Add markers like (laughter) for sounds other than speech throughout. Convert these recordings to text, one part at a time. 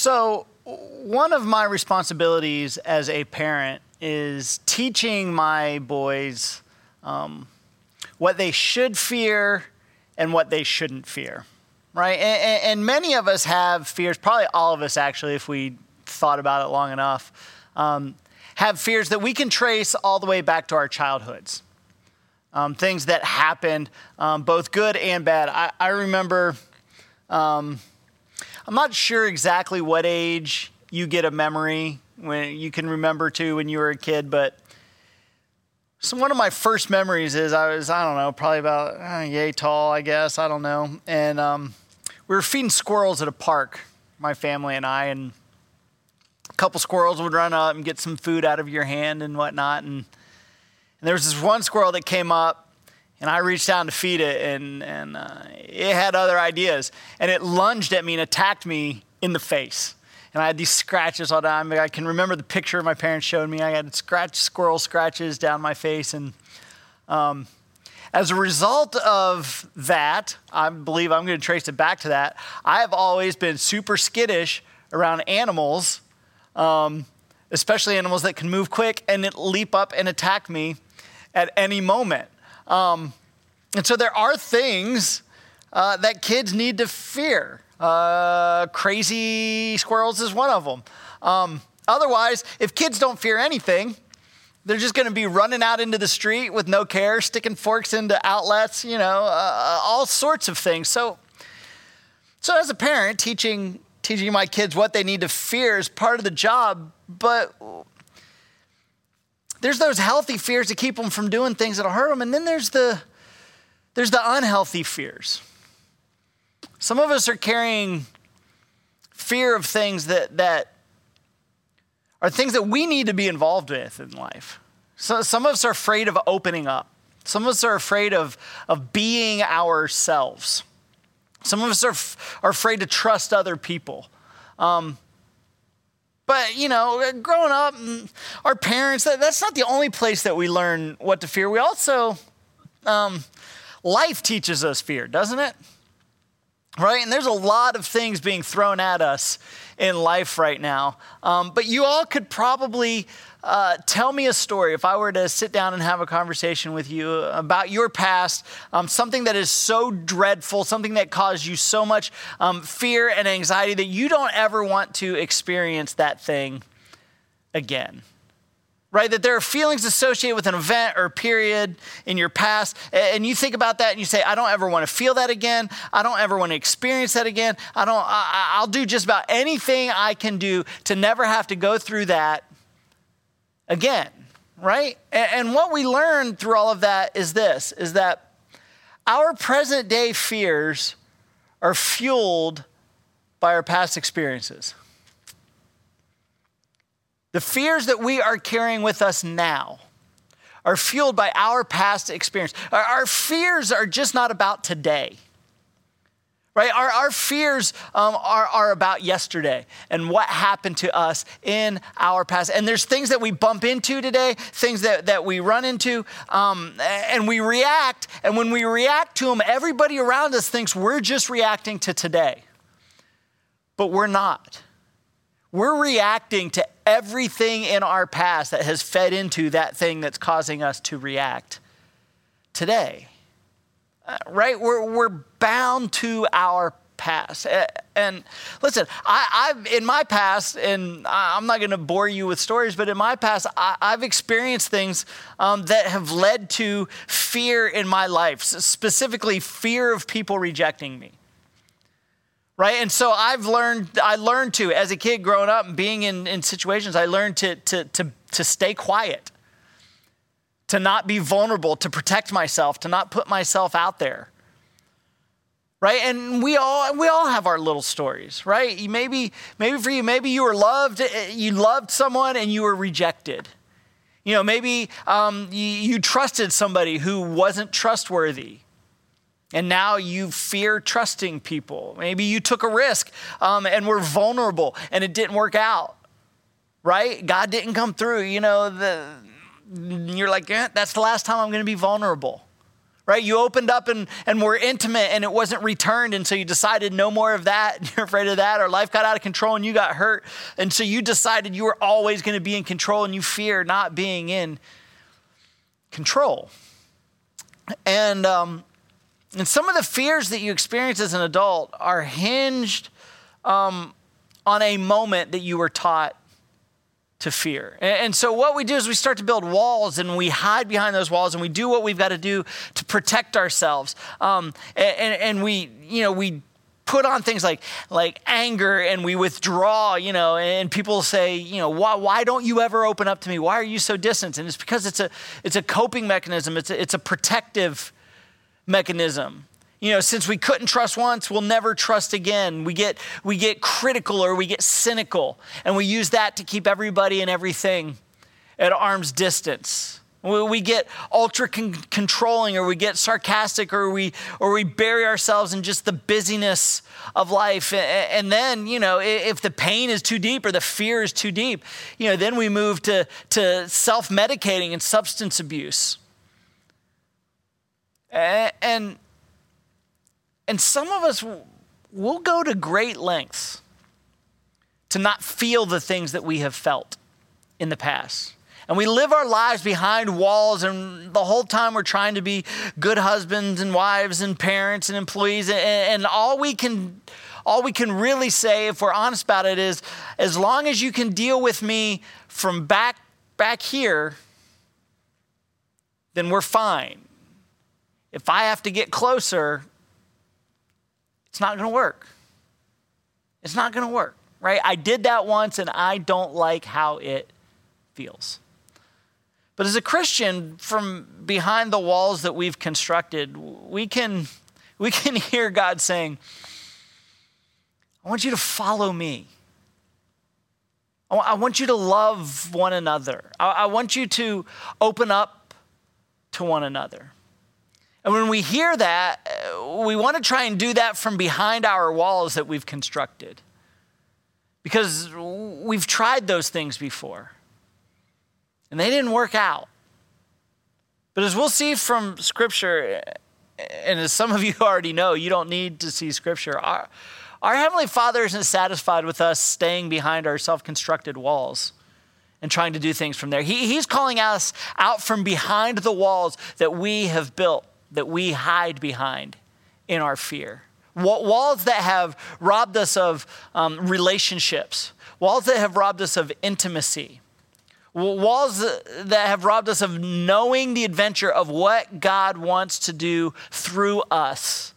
So, one of my responsibilities as a parent is teaching my boys um, what they should fear and what they shouldn't fear, right? And, and, many of us have fears, probably all of us actually, if we thought about it long enough, um, have fears that we can trace all the way back to our childhoods. Um, things that happened, um, both good and bad. I, I remember, um, I'm not sure exactly what age you get a memory when you can remember to when you were a kid, but so one of my first memories is I was, I don't know, probably about uh, yay tall, I guess. I don't know. And um, we were feeding squirrels at a park, my family and I, and a couple squirrels would run up and get some food out of your hand and whatnot. And, and there was this one squirrel that came up, and I reached down to feed it, and, and uh, it had other ideas. And it lunged at me and attacked me in the face and I had these scratches all down. I can remember the picture my parents showed me. I had scratch squirrel scratches down my face, and um, as a result of that, I believe I'm going to trace it back to that. I have always been super skittish around animals, um, especially animals that can move quick and leap up and attack me at any moment. Um, and so there are things uh, that kids need to fear. Uh, crazy squirrels is one of them. Um, otherwise, if kids don't fear anything, they're just going to be running out into the street with no care, sticking forks into outlets, you know, uh, all sorts of things. So, so as a parent, teaching teaching my kids what they need to fear is part of the job, but there's those healthy fears to keep them from doing things that'll hurt them, and then there's the there's the unhealthy fears. Some of us are carrying fear of things that, that are things that we need to be involved with in life. So some of us are afraid of opening up. Some of us are afraid of, of being ourselves. Some of us are, are afraid to trust other people. Um, but, you know, growing up, our parents, that, that's not the only place that we learn what to fear. We also, um, life teaches us fear, doesn't it? right? And there's a lot of things being thrown at us in life right now. Um, but you all could probably uh, tell me a story if I were to sit down and have a conversation with you about your past, um, something that is so dreadful, something that caused you so much um, fear and anxiety that you don't ever want to experience that thing again right? That there are feelings associated with an event or period in your past, and you think about that and you say, I don't ever want to feel that again. I don't ever want to experience that again. I don't, I, I'll do just about anything I can do to never have to go through that again, right? And, what we learn through all of that is this, is that our present day fears are fueled by our past experiences. The fears that we are carrying with us now are fueled by our past experience. Our fears are just not about today. Right? Our, our fears um, are, are about yesterday and what happened to us in our past. And there's things that we bump into today, things that, that we run into, um, and we react. And when we react to them, everybody around us thinks we're just reacting to today. But we're not. We're reacting to everything in our past that has fed into that thing that's causing us to react today. Right? We're, we're bound to our past. And listen, I, have in my past, and I'm not going to bore you with stories, but in my past, I, have experienced things um, that have led to fear in my life, specifically fear of people rejecting me right and so i've learned i learned to as a kid growing up and being in, in situations i learned to, to, to, to stay quiet to not be vulnerable to protect myself to not put myself out there right and we all we all have our little stories right maybe maybe for you maybe you were loved you loved someone and you were rejected you know maybe um, you, you trusted somebody who wasn't trustworthy and now you fear trusting people. Maybe you took a risk um, and were vulnerable and it didn't work out, right? God didn't come through. You know, the, you're like, eh, that's the last time I'm going to be vulnerable, right? You opened up and, and were intimate and it wasn't returned. And so you decided no more of that. And (laughs) you're afraid of that. Or life got out of control and you got hurt. And so you decided you were always going to be in control and you fear not being in control. And, um, and some of the fears that you experience as an adult are hinged um, on a moment that you were taught to fear. And so what we do is we start to build walls and we hide behind those walls and we do what we've got to do to protect ourselves. Um, and, and we, you know, we put on things like like anger and we withdraw you know and people say you know why, why don't you ever open up to me why are you so distant and it's because it's a it's a coping mechanism it's a, it's a protective mechanism you know since we couldn't trust once we'll never trust again. We get we get critical or we get cynical and we use that to keep everybody and everything at arm's distance. We get ultra con- controlling or we get sarcastic or we or we bury ourselves in just the busyness of life. And then you know if the pain is too deep or the fear is too deep you know then we move to to self-medicating and substance abuse. And and some of us will go to great lengths to not feel the things that we have felt in the past. And we live our lives behind walls, and the whole time we're trying to be good husbands and wives and parents and employees. And, and all we can all we can really say, if we're honest about it, is as long as you can deal with me from back back here, then we're fine. If I have to get closer, it's not going to work. It's not going to work, right? I did that once and I don't like how it feels. But as a Christian, from behind the walls that we've constructed, we can, we can (laughs) hear God saying, I want you to follow me. I want you to love one another. I want you to open up to one another. And when we hear that, uh, we want to try and do that from behind our walls that we've constructed. Because we've tried those things before, and they didn't work out. But as we'll see from Scripture, and as some of you (laughs) already know, you don't need to see Scripture. Our, our Heavenly Father isn't satisfied with us staying behind our self constructed walls and trying to do things from there. He, he's calling us out from behind the walls that we have built that we hide behind in our fear. Walls that have robbed us of um, relationships, walls that have robbed us of intimacy, walls that have robbed us of knowing the adventure of what God wants to do through us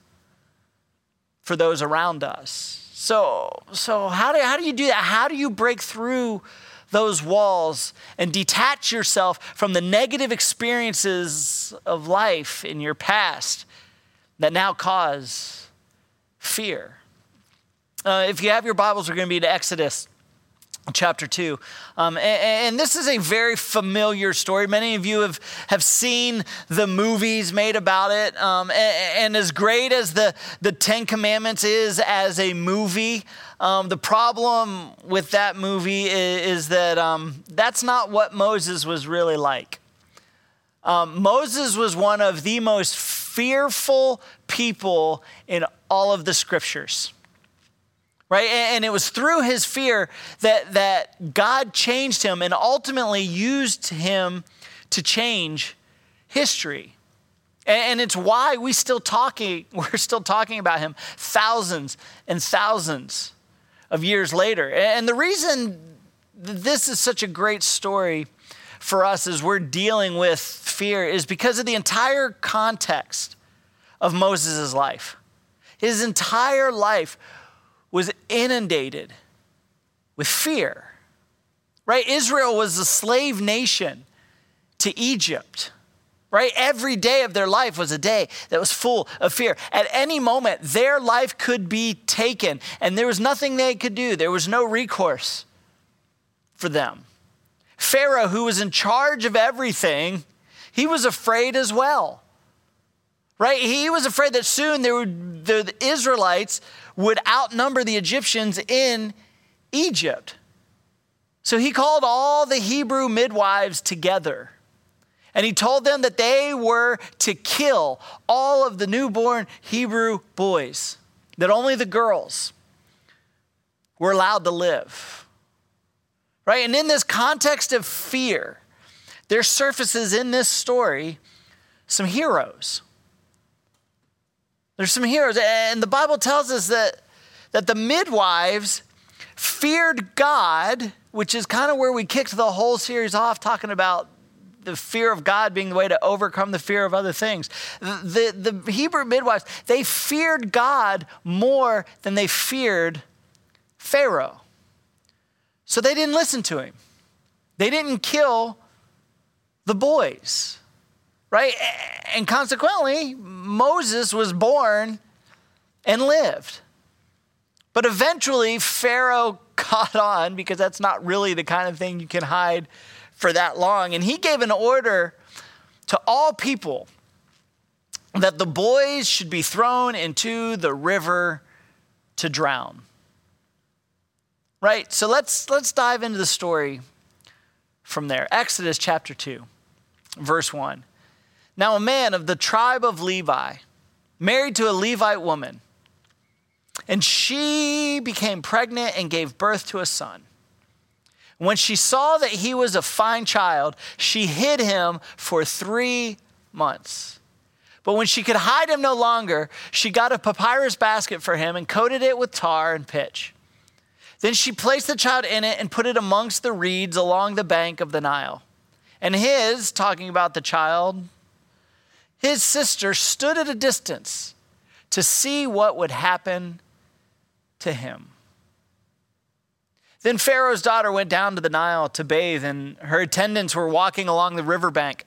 for those around us. So, so how, do, how do you do that? How do you break through those walls and detach yourself from the negative experiences of life in your past that now cause fear. Uh, if you have your Bibles, we're going to be to Exodus chapter 2. Um, and, and, this is a very familiar story. Many of you have, have seen the movies made about it. Um, and, and, as great as the, the Ten Commandments is as a movie, um, the problem with that movie is, is that um, that's not what Moses was really like. Um, Moses was one of the most fearful people in all of the scriptures right? And it was through his fear that, that God changed him and ultimately used him to change history. And it's why we still talking, (laughs) we're still talking about him thousands and thousands of years later. And the reason this is such a great story for us as we're dealing with fear is because of the entire context of Moses' life. His entire life was inundated with fear. Right? Israel was a slave nation to Egypt. Right? Every day of their life was a day that was full of fear. At any moment, their life could be taken, and there was nothing they could do. There was no recourse for them. Pharaoh, who was in charge of everything, he was afraid as well. Right? He was afraid that soon would, the Israelites would outnumber the Egyptians in Egypt. So he called all the Hebrew midwives together. And he told them that they were to kill all of the newborn Hebrew boys, that only the girls were allowed to live. Right? And in this context of fear, there surfaces in this story some heroes. There's some heroes. And the Bible tells us that, that the midwives feared God, which is kind of where we kicked the whole series off, talking about the fear of God being the way to overcome the fear of other things. The, the, the Hebrew midwives, they feared God more than they feared Pharaoh. So they didn't listen to him. They didn't kill the boys, right? And consequently, Moses was born and lived. But eventually, Pharaoh (laughs) caught on because that's not really the kind of thing you can hide for that long. And he gave an order to all people that the boys should be thrown into the river to drown. Right? So let's let's dive into the story from there. Exodus chapter 2, verse 1. Now a man of the tribe of Levi married to a Levite woman, and she became pregnant and gave birth to a son. When she saw that he was a fine child, she hid him for three months. But when she could hide him no longer, she got a papyrus basket for him and coated it with tar and pitch. Then she placed the child in it and put it amongst the reeds along the bank of the Nile. And his, talking about the child, his sister stood at a distance to see what would happen to him. Then Pharaoh's daughter went down to the Nile to bathe, and her attendants were walking along the riverbank.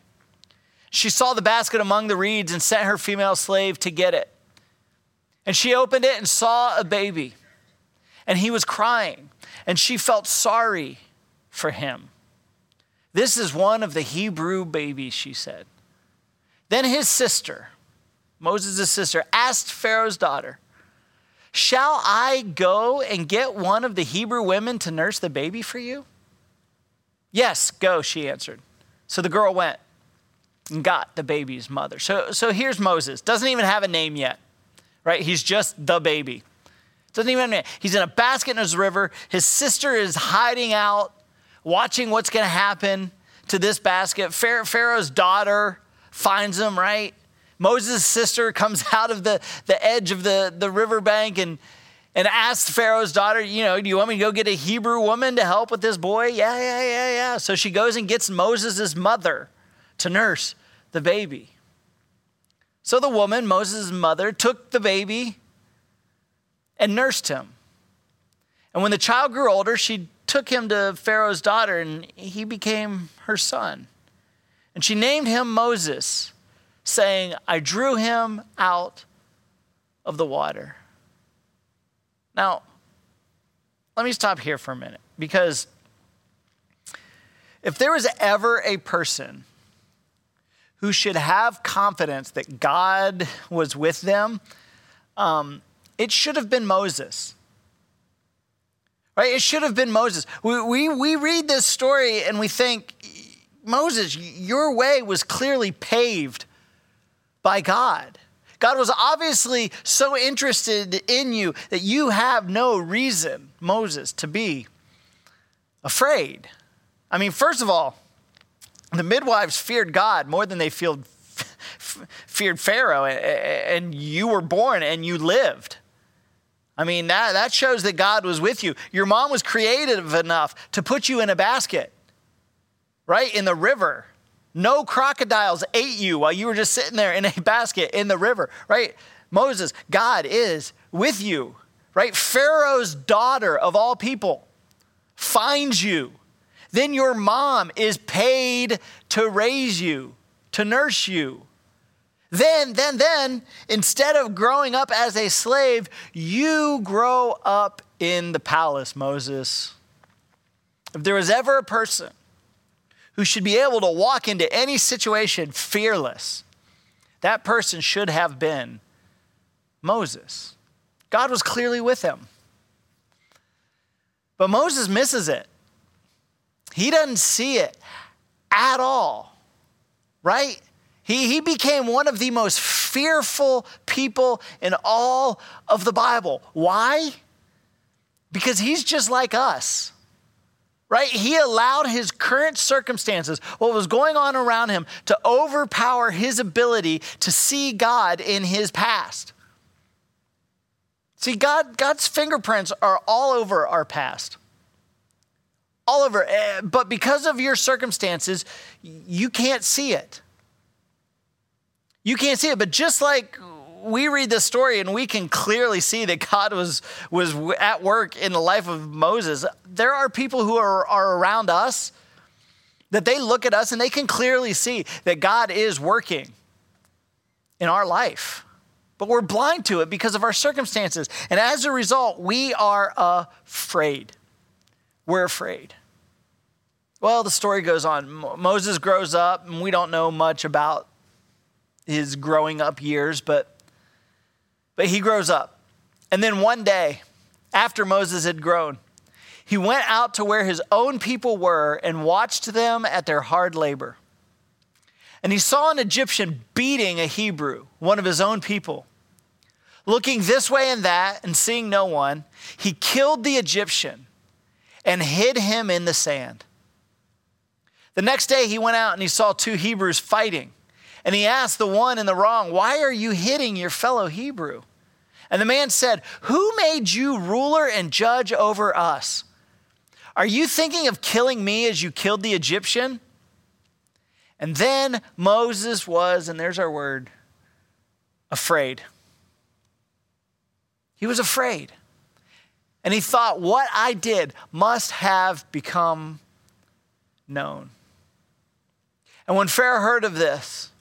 She saw the basket among the reeds and sent her female slave to get it. And she opened it and saw a baby, and he was crying, and she felt sorry for him. This is one of the Hebrew babies, she said. Then his sister, Moses' sister, asked Pharaoh's daughter, Shall I go and get one of the Hebrew women to nurse the baby for you? Yes, go, she answered. So the girl went and got the baby's mother. So, so here's Moses. Doesn't even have a name yet, right? He's just the baby. Doesn't even have a name. He's in a basket in his river. His sister is hiding out, watching what's going to happen to this basket. Pharaoh's daughter finds him, right? Moses' sister comes (laughs) out of the, the edge of the, the riverbank and, and asks Pharaoh's daughter, you know, do you want me to go get a Hebrew woman to help with this boy? Yeah, yeah, yeah, yeah. So she goes and gets Moses' mother to nurse the baby. So the woman, Moses' mother, took the baby and nursed him. And when the child grew older, she took him to Pharaoh's daughter and he became her son. And she named him Moses saying, I drew him out of the water. Now, let me stop here for a minute because if there was ever a person who should have confidence that God was with them, um, it should have been Moses. Right? It should have been Moses. We, we, we read this story and we think, Moses, your way was clearly paved by God. God was obviously so interested in you that you have no reason, Moses, to be afraid. I mean, first of all, the midwives feared God more than they feared, feared Pharaoh, and you were born and you lived. I mean, that, that shows that God was with you. Your mom was creative enough to put you in a basket, right, in the river. No crocodiles ate you while you were just sitting there in a (laughs) basket in the river, right? Moses, God is with you, right? Pharaoh's daughter of all people finds you. Then your mom is paid to raise you, to nurse you. Then, then, then, instead of growing up as a slave, you grow up in the palace, Moses. If there was ever a person who should be able to walk into any situation fearless, that person should have been Moses. God was clearly with him. But Moses misses it. He doesn't see it at all, right? He, he became one of the most fearful people in all of the Bible. Why? Because he's just like us, right? He allowed his current circumstances, what was going on around him, to overpower his ability to see God in his past. See, God, God's fingerprints are all over our past. All over. Eh, but because of your circumstances, you can't see it. You can't see it, but just like we read this story and we can clearly see that God was, was at work in the life of Moses, there are people who are, are around us that they look at us and they can clearly see that God is working in our life. But we're blind to it because of our circumstances. And as a result, we are afraid. We're afraid. Well, the story goes on. Moses grows up, and we don't know much about his growing up years, but, but he grows up. And then one day, after Moses had grown, he went out to where his own people were and watched them at their hard labor. And he saw an Egyptian beating a Hebrew, one of his own people. Looking this way and that and seeing no one, he killed the Egyptian and hid him in the sand. The next day he went out and he saw two Hebrews fighting. And he asked the one in the wrong, Why are you hitting your fellow Hebrew? And the man said, Who made you ruler and judge over us? Are you thinking of killing me as you killed the Egyptian? And then Moses was, and there's our word, afraid. He was afraid. And he thought, What I did must have become known. And when Pharaoh heard of this,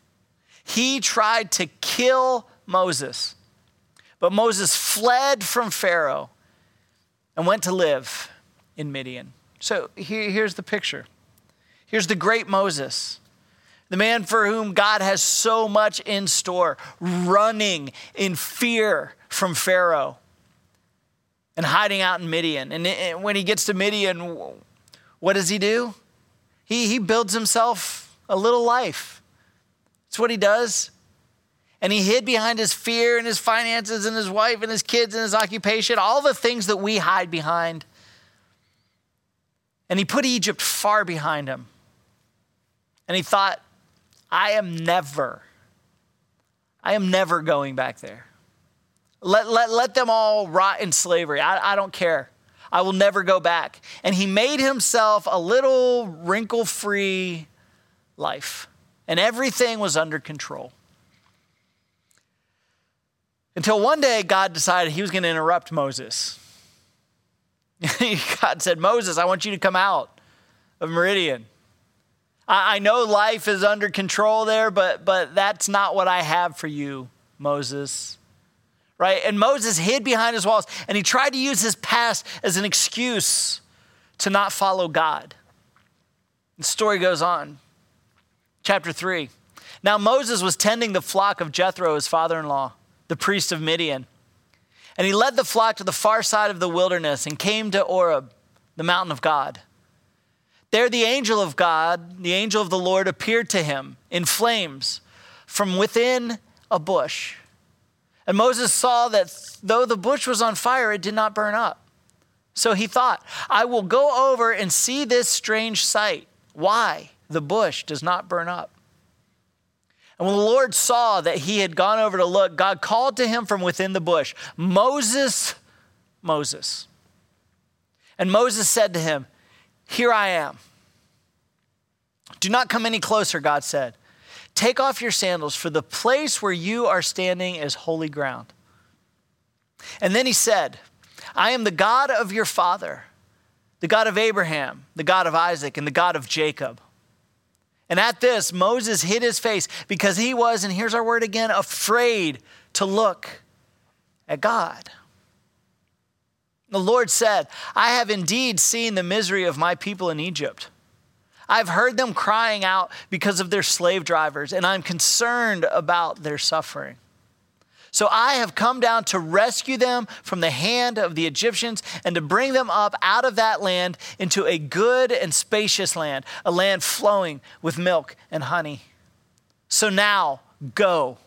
he tried to kill Moses. But Moses fled from Pharaoh and went to live in Midian. So here, here's the picture. Here's the great Moses, the man for whom God has so much in store, running in fear from Pharaoh and hiding out in Midian. And when he gets to Midian, what does he do? He, he builds himself a little life. What he does. And he hid behind his fear and his finances and his wife and his kids and his occupation, all the things that we hide behind. And he put Egypt far behind him. And he thought, I am never, I am never going back there. Let, let, let them all rot in slavery. I, I don't care. I will never go back. And he made himself a little wrinkle free life and everything was under control. Until one day, God decided he was going to interrupt Moses. (laughs) God said, Moses, I want you to come out of Midian. I, know life is under control there, but, but that's not what I have for you, Moses. Right? And Moses hid behind his walls and he tried to use his past as an excuse to not follow God. The story goes on. Chapter 3. Now Moses was tending the flock of Jethro, his father in law, the priest of Midian. And he led the flock to the far side of the wilderness and came to Horeb, the mountain of God. There, the angel of God, the angel of the Lord, appeared to him in flames from within a bush. And Moses saw that though the bush was on fire, it did not burn up. So he thought, I will go over and see this strange sight. Why? The bush does not burn up. And when the Lord saw that he had gone over to look, God called to him from within the bush, Moses, Moses. And Moses said to him, Here I am. Do not come any closer, God said. Take off your sandals, for the place where you are standing is holy ground. And then he said, I am the God of your father, the God of Abraham, the God of Isaac, and the God of Jacob. And at this, Moses hid his face because he was, and here's our word again, afraid to look at God. The Lord said, I have indeed seen the misery of my people in Egypt. I've heard them crying out because of their slave drivers, and I'm concerned about their suffering. So I have come down to rescue them from the hand of the Egyptians and to bring them up out of that land into a good and spacious land, a land flowing with milk and honey. So now go.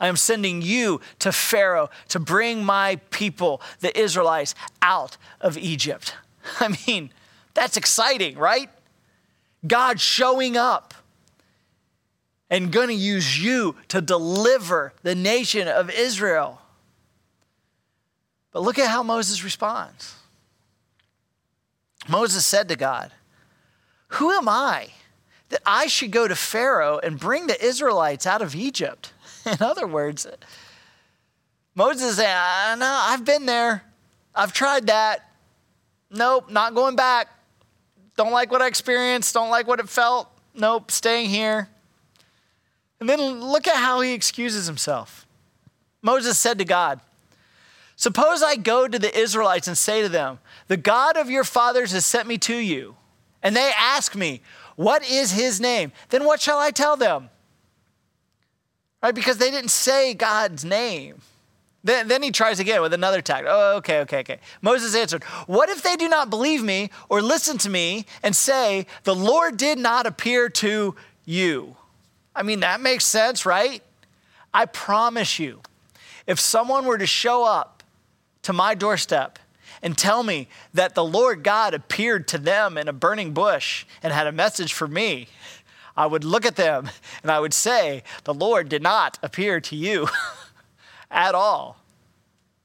I am sending you to Pharaoh to bring my people, the Israelites, out of Egypt. (laughs) I mean, that's exciting, right? God showing up and going to use you to deliver the nation of Israel. But look at how Moses responds. Moses said to God, Who am I that I should go to Pharaoh and bring the Israelites out of Egypt? (laughs) In other words, Moses said, uh, No, I've been there. I've tried that. Nope, not going back. Don't like what I experienced. Don't like what it felt. Nope, staying here. And then look at how he excuses himself. Moses said to God, Suppose I go to the Israelites and say to them, The God of your fathers has sent me to you. And they ask me, What is his name? Then what shall I tell them? Right? Because they didn't say God's name. Then, then he tries again with another tact. Oh, okay, okay, okay. Moses answered, What if they do not believe me or listen to me and say, The Lord did not appear to you? I mean, that makes sense, right? I promise you, if someone were to show up to my doorstep and tell me that the Lord God appeared to them in a burning bush and had a message for me, I would look at them and I would say, The Lord did not appear to you (laughs) at all.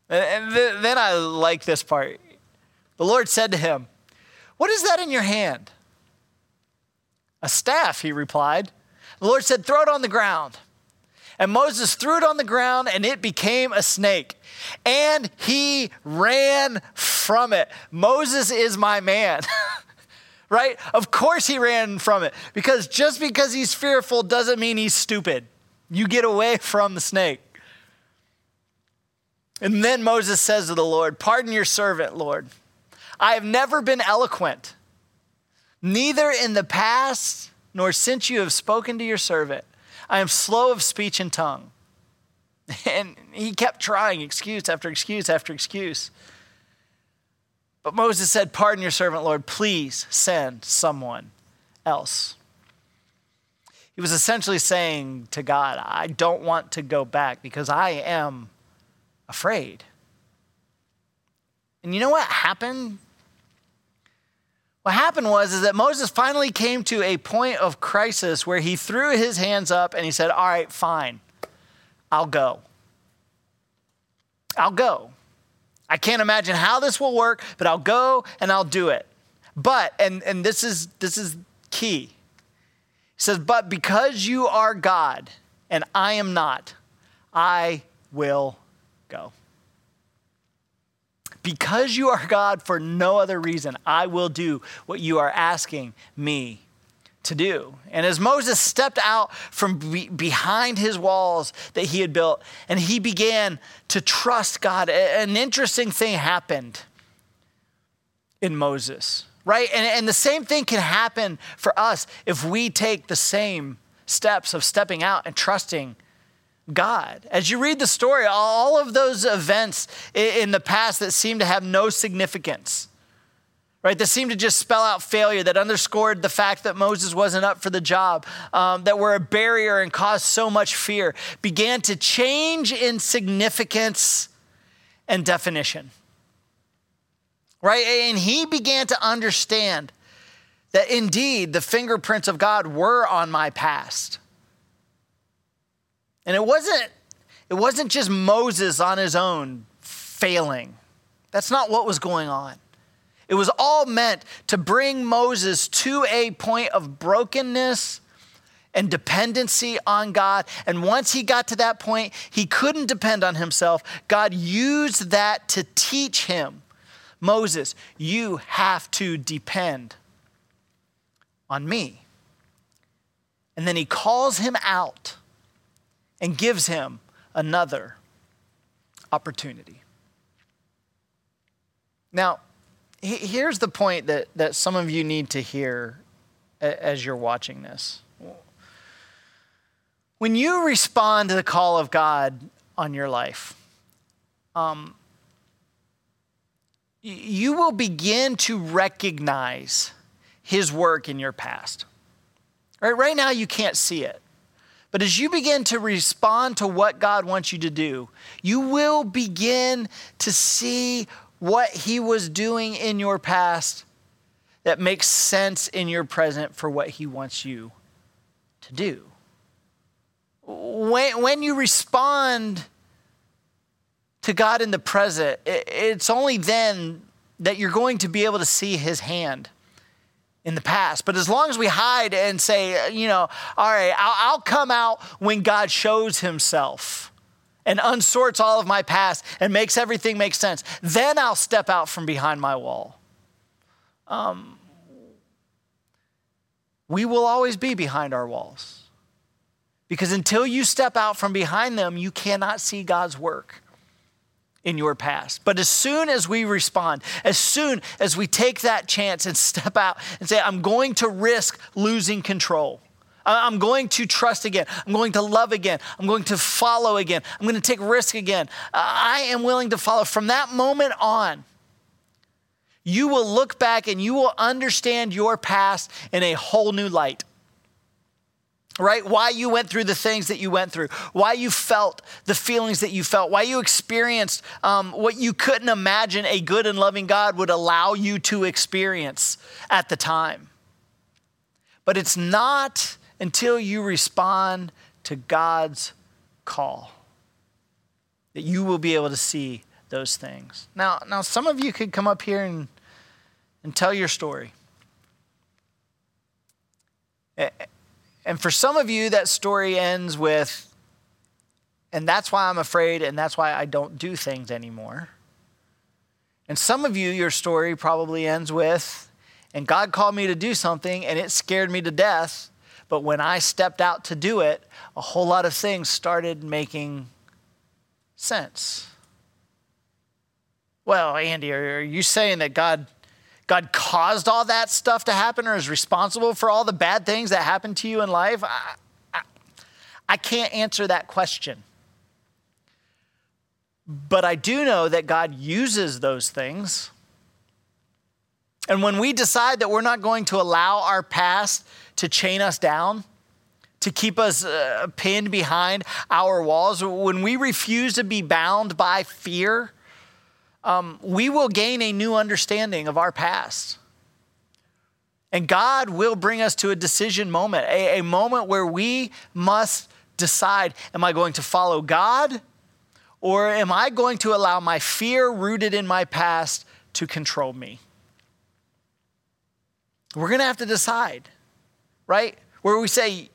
And then I like this part. The Lord said to him, What is that in your hand? A staff, he replied. The Lord said, Throw it on the ground. And Moses threw it on the ground and it became a snake. And he ran from it. Moses is my man. (laughs) right? Of course he ran from it because just because he's fearful doesn't mean he's stupid. You get away from the snake. And then Moses says to the Lord, Pardon your servant, Lord. I have never been eloquent, neither in the past nor since you have spoken to your servant. I am slow of speech and tongue. (laughs) And he kept trying excuse after excuse after excuse. But Moses said, Pardon your servant, Lord. Please send someone else. He was essentially saying to God, I don't want to go back because I am afraid. And you know what happened what happened was is that Moses finally came to a point of crisis where he threw his hands up and he said, "All right, fine. I'll go. I'll go. I can't imagine how this will work, but I'll go and I'll do it." But and and this is this is key. He says, "But because you are God and I am not, I will go." Because you are God for no other reason, I will do what you are asking me to do. And as Moses stepped out from be- behind his walls that he had built and he began to trust God, an interesting thing happened in Moses, right? And, and the same thing can happen for us if we take the same steps of stepping out and trusting God. As you read the story, all of those events in the past that seem to have no significance, right, that seemed to just spell out failure, that underscored the fact that Moses wasn't up for the job, um, that were a barrier and caused so much fear, began to change in significance and definition. Right? And he began to understand that indeed the fingerprints of God were on my past and it wasn't, it wasn't just Moses on his own failing. That's not what was going on. It was all meant to bring Moses to a point of brokenness and dependency on God. And once he got to that point, he couldn't depend on himself. God used that to teach him Moses, you have to depend on me. And then he calls him out and gives him another opportunity. Now, here's the point that, that some of you need to hear as you're watching this. When you respond to the call of God on your life, um, you will begin to recognize his work in your past. Right, right now, you can't see it. But as you begin to respond to what God wants you to do, you will begin to see what He was doing in your past that makes sense in your present for what He wants you to do. When, when you respond to God in the present, it's only then that you're going to be able to see His hand in the past. But as long as we hide and say, you know, all right, I'll, I'll come out when God shows himself and unsorts all of my past and makes everything make sense, then I'll step out from behind my wall. Um, we will always be behind our walls. Because until you step out from behind them, you cannot see God's work in your past. But as soon as we respond, as soon as we take that chance and (laughs) step out and say, I'm going to risk losing control. I'm going to trust again. I'm going to love again. I'm going to follow again. I'm going to take risk again. I am willing to follow. From that moment on, you will look back and you will understand your past in a whole new light right? Why you went through the things that you went through, why you felt the feelings that you felt, why you experienced um, what you couldn't imagine a good and loving God would allow you to experience at the time. But it's not until you respond to God's call that you will be able to see those things. Now, now some of you could come up here and, and tell your story. And for some of you, that story ends with, and that's why I'm afraid, and that's why I don't do things anymore. And some of you, your story probably ends with, and God called me to do something, and it scared me to death. But when I stepped out to do it, a whole lot of things started making sense. Well, Andy, are you saying that God God caused all that stuff to happen or is responsible for all the bad things that happen to you in life? I, I, I can't answer that question. But I do know that God uses those things. And when we decide that we're not going to allow our past to chain us down, to keep us uh, pinned behind our walls, when we refuse to be bound by fear, um, we will gain a new understanding of our past. And God will bring us to a decision moment, a, a moment where we must decide am I going to follow God or am I going to allow my fear rooted in my past to control me? We're going to have to decide, right? Where we say,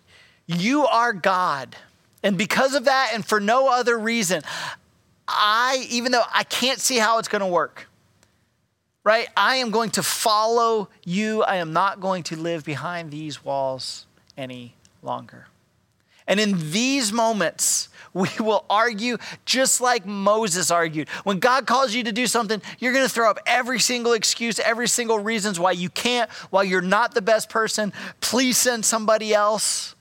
You are God. And because of that, and for no other reason, I, even though I can't see how it's going to work, right? I am going to follow you. I am not going to live behind these walls any longer. And in these moments, we (laughs) will argue just like Moses argued. When God calls you to do something, you're going to throw up every single excuse, every single reasons why you can't, why you're not the best person. Please send somebody else.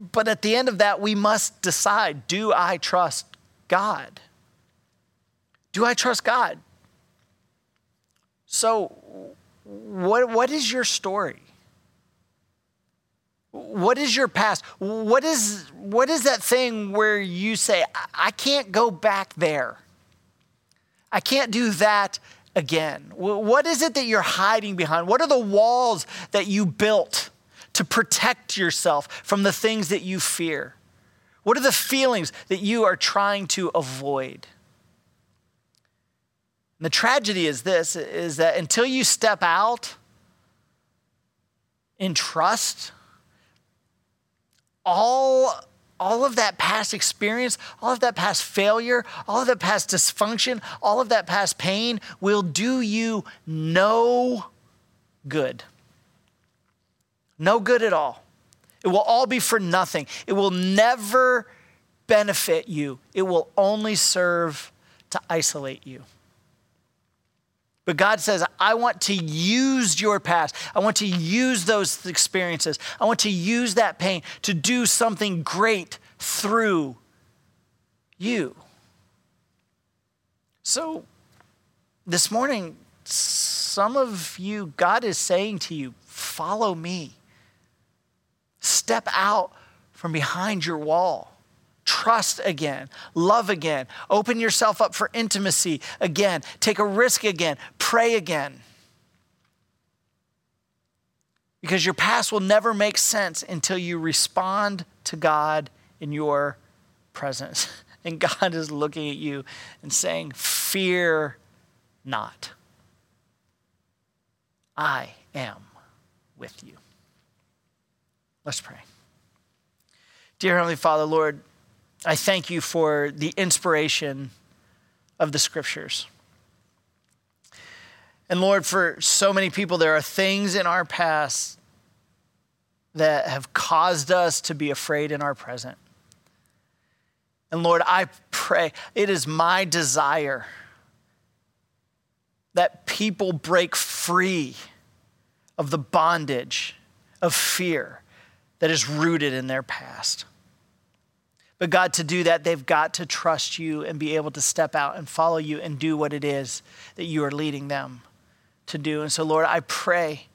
But at the end of that, we must decide do I trust God? Do I trust God? So, what, what is your story? What is your past? What is, what is that thing where you say, I can't go back there? I can't do that again. What is it that you're hiding behind? What are the walls that you built? To protect yourself from the things that you fear? What are the feelings that you are trying to avoid? And the tragedy is this is that until you step out in trust, all all of that past experience, all of that past failure, all of that past dysfunction, all of that past pain will do you no good. No good at all. It will all be for nothing. It will never benefit you, it will only serve to isolate you. But God says, I want to use your past. I want to use those experiences. I want to use that pain to do something great through you. So, this morning, some of you, God is saying to you, follow me step out from behind your wall. Trust again, love again, open yourself up for intimacy again, take a risk again, pray again. Because your past will never make sense until you respond to God in your presence. (laughs) And God is looking at you and saying, Fear not. I am with you. Let's pray. Dear Heavenly Father, Lord, I thank you for the inspiration of the scriptures. And Lord, for so many people, there are things in our past that have caused us to be afraid in our present. And Lord, I pray, it is my desire that people break free of the bondage of fear that is rooted in their past. But God, to do that, they've got to trust you and be able to step out and follow you and do what it is that you are leading them to do. And so, Lord, I pray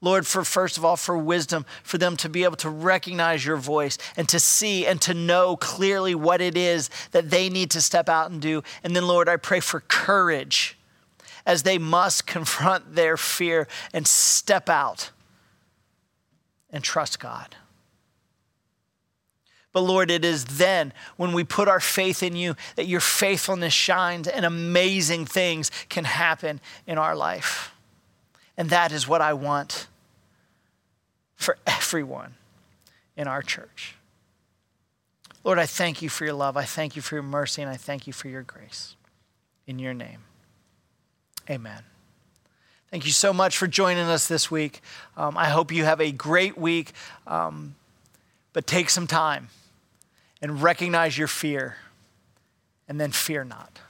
Lord, for first of all, for wisdom, for them to be able to recognize your voice and to see and to know clearly what it is that they need to step out and do. And then, Lord, I pray for courage as they must (laughs) confront their fear and step out and trust God. But Lord, it is then when we put our faith in you that your faithfulness shines and amazing things can happen in our life. And that is what I want for everyone in our church. Lord, I thank you for your love. I thank you for your mercy, and I thank you for your grace. In your name, amen. Thank you so much for joining us this week. Um, I hope you have a great week, um, but take some time and recognize your fear, and then fear not.